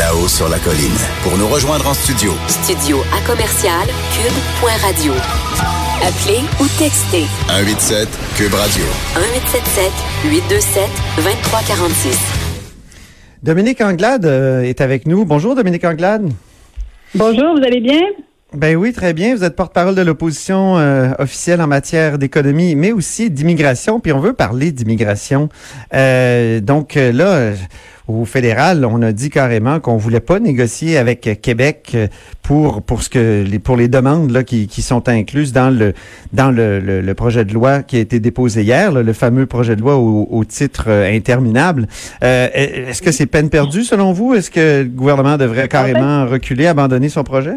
là-haut sur la colline. Pour nous rejoindre en studio. Studio à commercial cube.radio. Appelez ou textez 187 cube radio. 1877 827 2346. Dominique Anglade euh, est avec nous. Bonjour Dominique Anglade. Bonjour, vous allez bien? Ben oui, très bien. Vous êtes porte-parole de l'opposition euh, officielle en matière d'économie, mais aussi d'immigration. Puis on veut parler d'immigration. Euh, donc euh, là, au fédéral, on a dit carrément qu'on voulait pas négocier avec Québec pour pour ce que les pour les demandes là qui, qui sont incluses dans le dans le, le, projet de loi qui a été déposé hier, le fameux projet de loi au, au titre interminable. Est-ce que c'est peine perdue selon vous? Est-ce que le gouvernement devrait carrément reculer, abandonner son projet?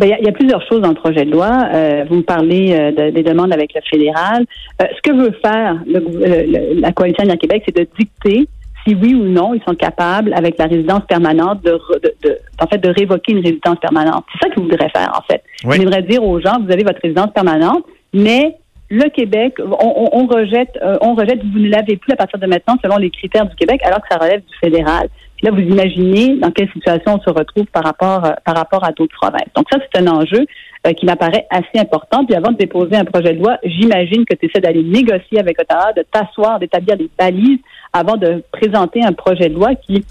Il y, a plusieurs choses dans le projet de loi. Euh, vous me parlez euh, des demandes avec le fédéral. Euh, ce que veut faire le, la coalition à Québec, c'est de dicter si oui ou non ils sont capables, avec la résidence permanente, de, de, en fait, de révoquer une résidence permanente. C'est ça qu'ils voudraient faire, en fait. Ils voudraient dire aux gens, vous avez votre résidence permanente, mais le Québec, on, on rejette, on rejette, vous ne l'avez plus à partir de maintenant selon les critères du Québec, alors que ça relève du fédéral. Là, vous imaginez dans quelle situation on se retrouve par rapport, euh, par rapport à d'autres provinces. Donc ça, c'est un enjeu euh, qui m'apparaît assez important. Puis avant de déposer un projet de loi, j'imagine que tu essaies d'aller négocier avec Ottawa, de t'asseoir, d'établir des balises avant de présenter un projet de loi qui,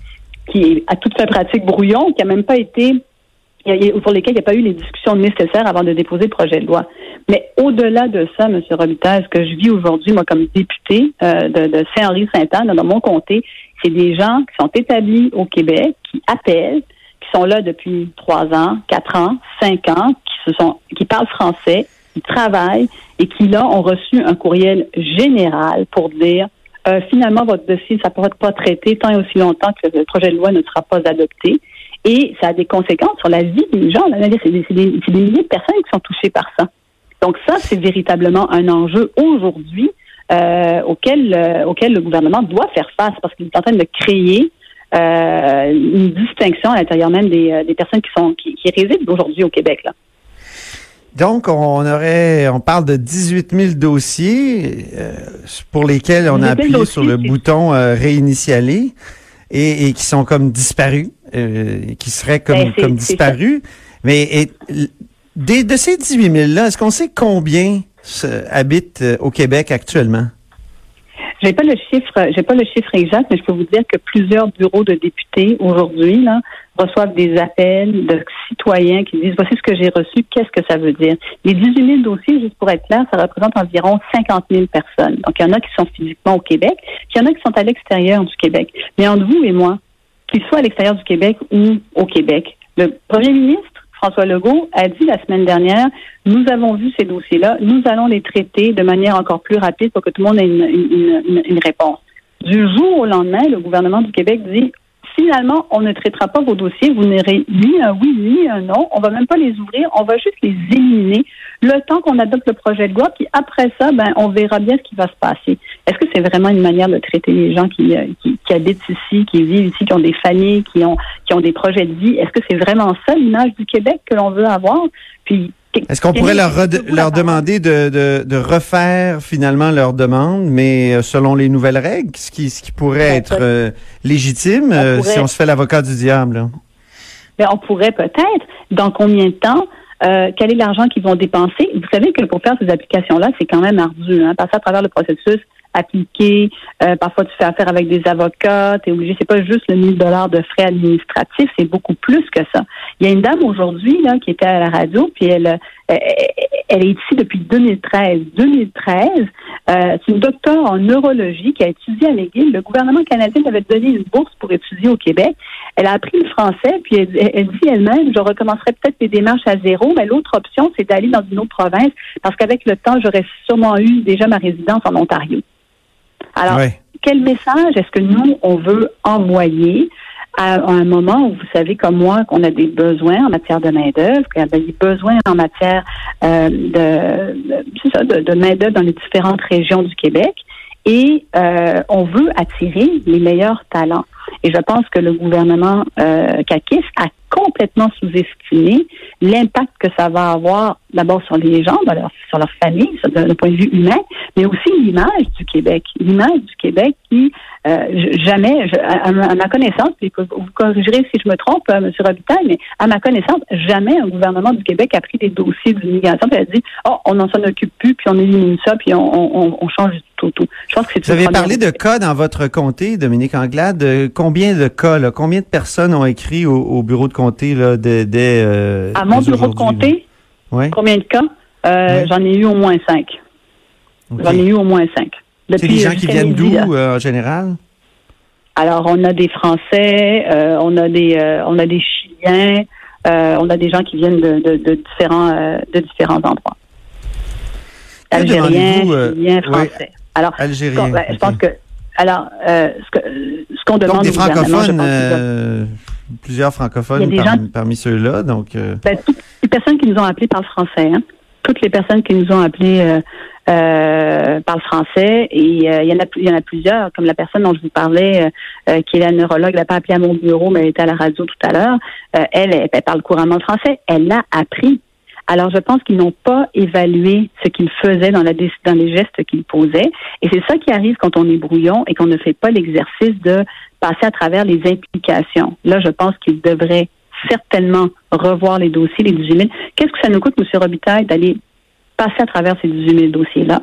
qui est à toute fin pratique brouillon, qui n'a même pas été pour lesquels il n'y a pas eu les discussions nécessaires avant de déposer le projet de loi. Mais au-delà de ça, M. Robitaille, ce que je vis aujourd'hui, moi, comme député euh, de, Saint-Henri-Saint-Anne, dans mon comté, c'est des gens qui sont établis au Québec, qui appellent, qui sont là depuis trois ans, quatre ans, cinq ans, qui se sont, qui parlent français, qui travaillent et qui là ont reçu un courriel général pour dire euh, finalement votre dossier ça pourra pas traité tant et aussi longtemps que le projet de loi ne sera pas adopté et ça a des conséquences sur la vie des gens. C'est des milliers de personnes qui sont touchées par ça. Donc ça, c'est véritablement un enjeu aujourd'hui euh, auquel, euh, auquel le gouvernement doit faire face parce qu'il est en train de créer euh, une distinction à l'intérieur même des, des, personnes qui sont qui, qui résident aujourd'hui au Québec. Là. Donc, on aurait, on parle de 18 000 dossiers pour lesquels on a appuyé sur le bouton réinitialer et, et, qui sont comme disparus, qui seraient comme, ben, comme disparus. Mais et, de ces 18 000 là, est-ce qu'on sait combien habitent euh, au Québec actuellement? J'ai pas le chiffre, j'ai pas le chiffre exact, mais je peux vous dire que plusieurs bureaux de députés aujourd'hui reçoivent des appels de citoyens qui disent voici ce que j'ai reçu, qu'est-ce que ça veut dire? Les 18 000 dossiers, juste pour être clair, ça représente environ 50 000 personnes. Donc il y en a qui sont physiquement au Québec, puis il y en a qui sont à l'extérieur du Québec. Mais entre vous et moi, qu'ils soient à l'extérieur du Québec ou au Québec, le premier ministre François Legault a dit la semaine dernière, nous avons vu ces dossiers-là, nous allons les traiter de manière encore plus rapide pour que tout le monde ait une, réponse. Du jour au lendemain, le gouvernement du Québec dit finalement, on ne traitera pas vos dossiers, vous n'aurez ni un oui ni un non, on va même pas les ouvrir, on va juste les éliminer le temps qu'on adopte le projet de loi, puis après ça, ben, on verra bien ce qui va se passer. Est-ce que c'est vraiment une manière de traiter les gens qui, euh, qui, qui, habitent ici, qui vivent ici, qui ont des familles, qui ont, qui ont des projets de vie? Est-ce que c'est vraiment ça l'image du Québec que l'on veut avoir? Puis est-ce qu'on pourrait leur, leur demander de, de, de, refaire finalement leur demande, mais euh, selon les nouvelles règles, ce qui, ce qui pourrait ben, être euh, légitime euh, si on se fait l'avocat du diable? Ben, on pourrait peut-être. Dans combien de temps? Quel est l'argent qu'ils vont dépenser? Vous savez que pour faire ces applications-là, c'est quand même ardu. Hein? Passer à travers le processus appliqué. Euh, parfois, tu fais affaire avec des avocats. Tu es obligé. C'est pas juste le 1000 dollars de frais administratifs, c'est beaucoup plus que ça. Il y a une dame aujourd'hui là qui était à la radio, puis elle, euh, elle est ici depuis 2013. 2013, euh, c'est une docteure en neurologie qui a étudié à McGill. Le gouvernement canadien lui avait donné une bourse pour étudier au Québec. Elle a appris le français, puis elle, elle dit elle-même, je recommencerai peut-être mes démarches à zéro, mais l'autre option, c'est d'aller dans une autre province, parce qu'avec le temps, j'aurais sûrement eu déjà ma résidence en Ontario. Alors, quel message est-ce que nous, on veut envoyer à, un moment où vous savez comme moi qu'on a des besoins en matière de main-d'œuvre, qu'on a des besoins en matière euh, de, de, de main-d'œuvre dans les différentes régions du Québec et euh, on veut attirer les meilleurs talents. Et je pense que le gouvernement euh, Kakis a complètement sous-estimé l'impact que ça va avoir d'abord sur les gens, sur leur famille, d'un point de vue humain, mais aussi l'image du Québec. L'image du Québec qui, euh, jamais, à, ma connaissance, puis vous corrigerez si je me trompe, euh, M. Robitaille, mais à ma connaissance, jamais un gouvernement du Québec a pris des dossiers d'immigration et a dit, oh, on n'en s'en occupe plus, puis on élimine ça, puis on, change tout, tout. Je pense que c'est Vous avez parlé de cas dans votre comté, Dominique Anglade. Combien de cas, là, combien de personnes ont écrit au, bureau de comté là, dès, euh, À mon bureau de comté? Combien de cas? Euh, j'en ai eu au moins cinq. J'en ai eu au moins cinq. C'est des gens qui viennent d'où euh, en général? Alors, on a des Français, euh, on a des on a des Chiliens, on a des gens qui viennent de, différents de différents endroits. Algériens, Chiliens, Français. Alors. Ben, je pense que alors ce qu'on demande donc, des francophones, plusieurs francophones parmi, ceux-là, donc. Ben, les personnes qui nous ont appelés parlent français. Hein? Toutes les personnes qui nous ont appelés euh, euh, parlent français et euh, il y en a il y en a plusieurs, comme la personne dont je vous parlais, qui est la neurologue, elle n'a pas appelé à mon bureau, mais elle était à la radio tout à l'heure. Elle, elle, parle couramment français. Elle l'a appris. Alors, je pense qu'ils n'ont pas évalué ce qu'ils faisaient dans, la, dans les gestes qu'ils posaient. Et c'est ça qui arrive quand on est brouillon et qu'on ne fait pas l'exercice de passer à travers les implications. Là, je pense qu'ils devraient certainement revoir les dossiers, les 18 000. Qu'est-ce que ça nous coûte, M. Robitaille, d'aller passer à travers ces 18 000 dossiers-là?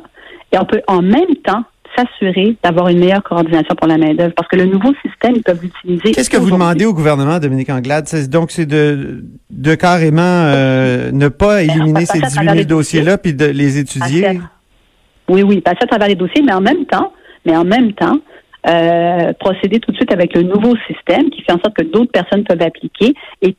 Et on peut en même temps s'assurer d'avoir une meilleure coordination pour la main-d'œuvre. Parce que le nouveau système, ils peuvent l'utiliser. Qu'est-ce que vous demandez au gouvernement, Dominique Anglade? Donc, c'est de, de carrément euh, ne pas éliminer ces 18 000 dossiers-là puis de les étudier? Oui, oui, passer à travers les dossiers, mais en même temps, mais en même temps, euh, procéder tout de suite avec le nouveau système qui fait en sorte que d'autres personnes peuvent appliquer et,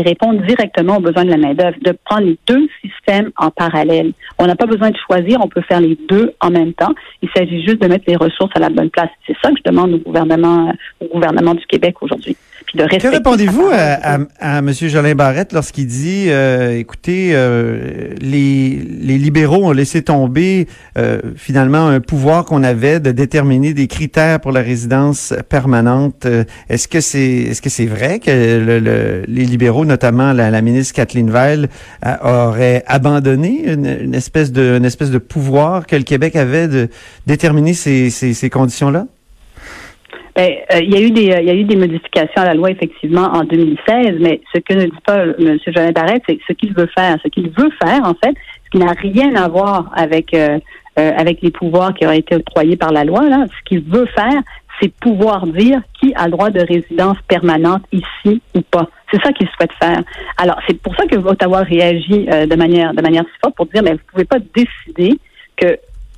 répondre directement aux besoins de la main-d'œuvre, de prendre les deux systèmes en parallèle. On n'a pas besoin de choisir, on peut faire les deux en même temps. Il s'agit juste de mettre les ressources à la bonne place. C'est ça que je demande au gouvernement, au gouvernement du Québec aujourd'hui. Que répondez-vous à, à, M. Jolin Barrette lorsqu'il dit, euh, écoutez, euh, les, les libéraux ont laissé tomber euh, finalement un pouvoir qu'on avait de déterminer des critères pour la résidence permanente. Est-ce que c'est est-ce que c'est vrai que le, les libéraux, notamment la, la ministre Kathleen Veil, auraient abandonné une, espèce de une espèce de pouvoir que le Québec avait de déterminer ces, ces, ces conditions-là? Ben, euh, il y a eu des euh, il y a eu des modifications à la loi effectivement en 2016, mais ce que ne dit pas M. Joël Barrette, c'est ce qu'il veut faire. Ce qu'il veut faire, en fait, ce qui n'a rien à voir avec euh, avec les pouvoirs qui auraient été octroyés par la loi. Là, ce qu'il veut faire, c'est pouvoir dire qui a droit de résidence permanente ici ou pas. C'est ça qu'il souhaite faire. Alors, c'est pour ça que Ottawa réagit de manière de manière si forte pour dire mais vous pouvez pas décider que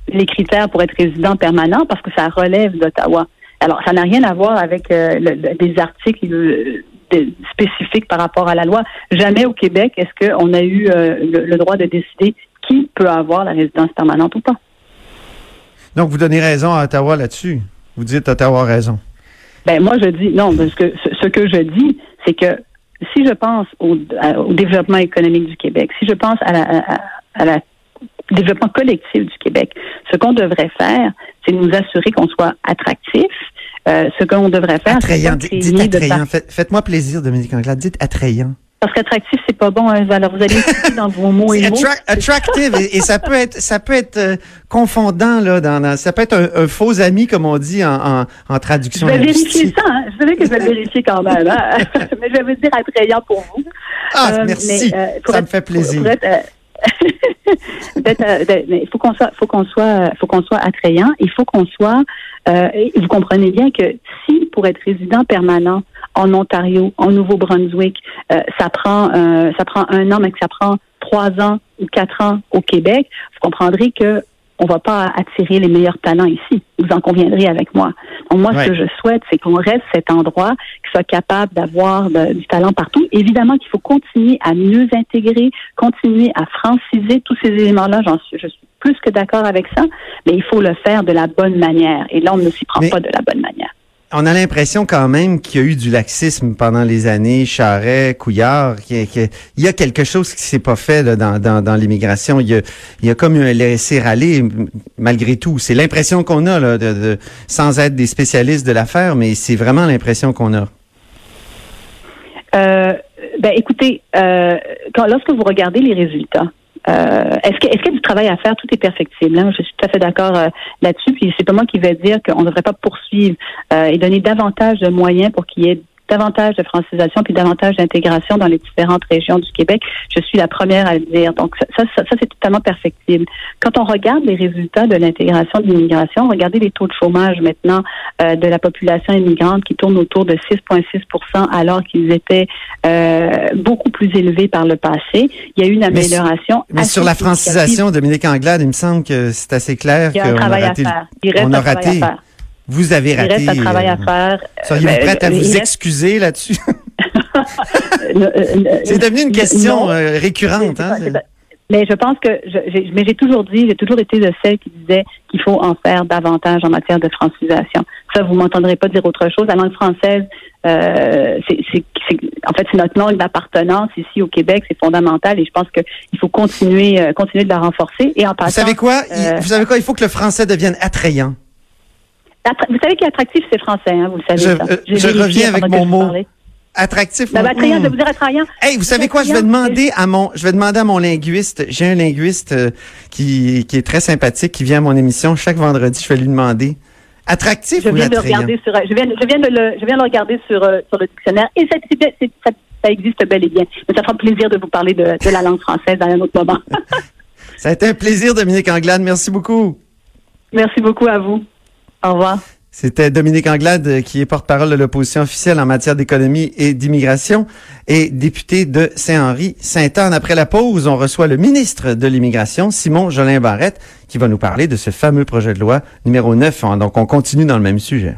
les critères pour être résident permanent parce que ça relève d'Ottawa. Alors, ça n'a rien à voir avec euh, des articles euh, spécifiques par rapport à la loi. Jamais au Québec est-ce qu'on a eu euh, le, droit de décider qui peut avoir la résidence permanente ou pas? Donc, vous donnez raison à Ottawa là-dessus. Vous dites Ottawa a raison. Ben moi, je dis non, parce que ce, que je dis, c'est que si je pense au, développement économique du Québec, si je pense à la, à la développement collectif du Québec. Ce qu'on devrait faire, c'est nous assurer qu'on soit attractif. Euh, ce qu'on devrait faire, attrayant. Dites, attrayant. Faites-moi plaisir, Dominique Anglade. Dites attrayant. Parce qu'attractif, c'est pas bon. Hein. Alors, vous allez dans vos mots et mots. attractive, et, ça peut être, ça peut être euh, confondant là. Dans, ça peut être un, faux ami, comme on dit en, en, traduction. Je vais vérifier ça. Hein. Je sais que je vais vérifier quand même. Hein. mais je vais dire attrayant pour vous. Ah, euh, merci. ça me fait plaisir. Euh, il faut qu'on soit, faut qu'on soit, faut qu'on soit attrayant. Il faut qu'on soit. Euh, vous comprenez bien que si pour être résident permanent en Ontario, en Nouveau-Brunswick, euh, ça prend, ça prend un an, mais que ça prend trois ans ou quatre ans au Québec, vous comprendrez que on va pas attirer les meilleurs talents ici. Vous en conviendrez avec moi. Moi, ce que je souhaite, c'est qu'on reste cet endroit qui soit capable d'avoir du talent partout. Évidemment qu'il faut continuer à mieux intégrer, continuer à franciser tous ces éléments-là. J'en suis, je suis plus que d'accord avec ça, mais il faut le faire de la bonne manière. Et là, on ne s'y prend pas de la bonne manière. On a l'impression quand même qu'il y a eu du laxisme pendant les années, Charret, Couillard, qu'il y a quelque chose qui s'est pas fait dans, l'immigration. Il y a, il y a comme un laisser-aller malgré tout. C'est l'impression qu'on a, là, de, sans être des spécialistes de l'affaire, mais c'est vraiment l'impression qu'on a. Euh, ben, écoutez, euh, lorsque vous regardez les résultats, euh, est-ce qu'il est y a du travail à faire? Tout est perfectible. Hein? Je suis tout à fait d'accord euh, là-dessus. Puis c'est pas moi qui vais dire qu'on ne devrait pas poursuivre euh, et donner davantage de moyens pour qu'il y ait davantage de francisation puis davantage d'intégration dans les différentes régions du Québec. Je suis la première à le dire. Donc, ça, ça, ça c'est totalement perfectible. Quand on regarde les résultats de l'intégration de l'immigration, regardez les taux de chômage maintenant euh, de la population immigrante qui tourne autour de 6,6% alors qu'ils étaient euh, beaucoup plus élevés par le passé. Il y a eu une amélioration. Mais, sur la francisation, Dominique Anglade, il me semble que c'est assez clair qu'on a, raté, on a raté. Vous avez raté. Il reste un travail à euh, faire. Seriez-vous ben, prête à vous excuser là-dessus? c'est devenu une question euh, récurrente. Hein? Mais je pense que, je, mais j'ai toujours dit, j'ai toujours été de celle qui disait qu'il faut en faire davantage en matière de francisation. Ça, vous m'entendrez pas dire autre chose. La langue française, euh, c'est, en fait, c'est notre langue d'appartenance ici au Québec, c'est fondamental et je pense qu'il faut continuer, euh, continuer de la renforcer. Et en passant, vous savez quoi? Vous savez quoi? Il faut que le français devienne attrayant. Vous savez qu'attractif, c'est français, hein, vous le savez. Je, ça. je reviens avec mon mot. Attractif. Ben, attrayant, de vous dire attrayant. Hey, vous savez quoi? Je vais demander à mon, je vais demander à mon linguiste. J'ai un linguiste euh, qui, qui est très sympathique, qui vient à mon émission chaque vendredi. Je vais lui demander. Attractif je viens de regarder sur, je viens, je viens de le, je viens de le regarder sur, euh, sur le dictionnaire et ça, ça, ça, existe bel et bien. Mais ça fera plaisir de vous parler de, de la langue française à un autre moment. ça a été un plaisir, Dominique Anglade. Merci beaucoup. Merci beaucoup à vous. Au revoir. C'était Dominique Anglade euh, qui est porte-parole de l'opposition officielle en matière d'économie et d'immigration et député de Saint-Henri. Saint-Anne. Après la pause, on reçoit le ministre de l'Immigration, Simon Jolin Barrette, qui va nous parler de ce fameux projet de loi numéro 9. Donc, on continue dans le même sujet.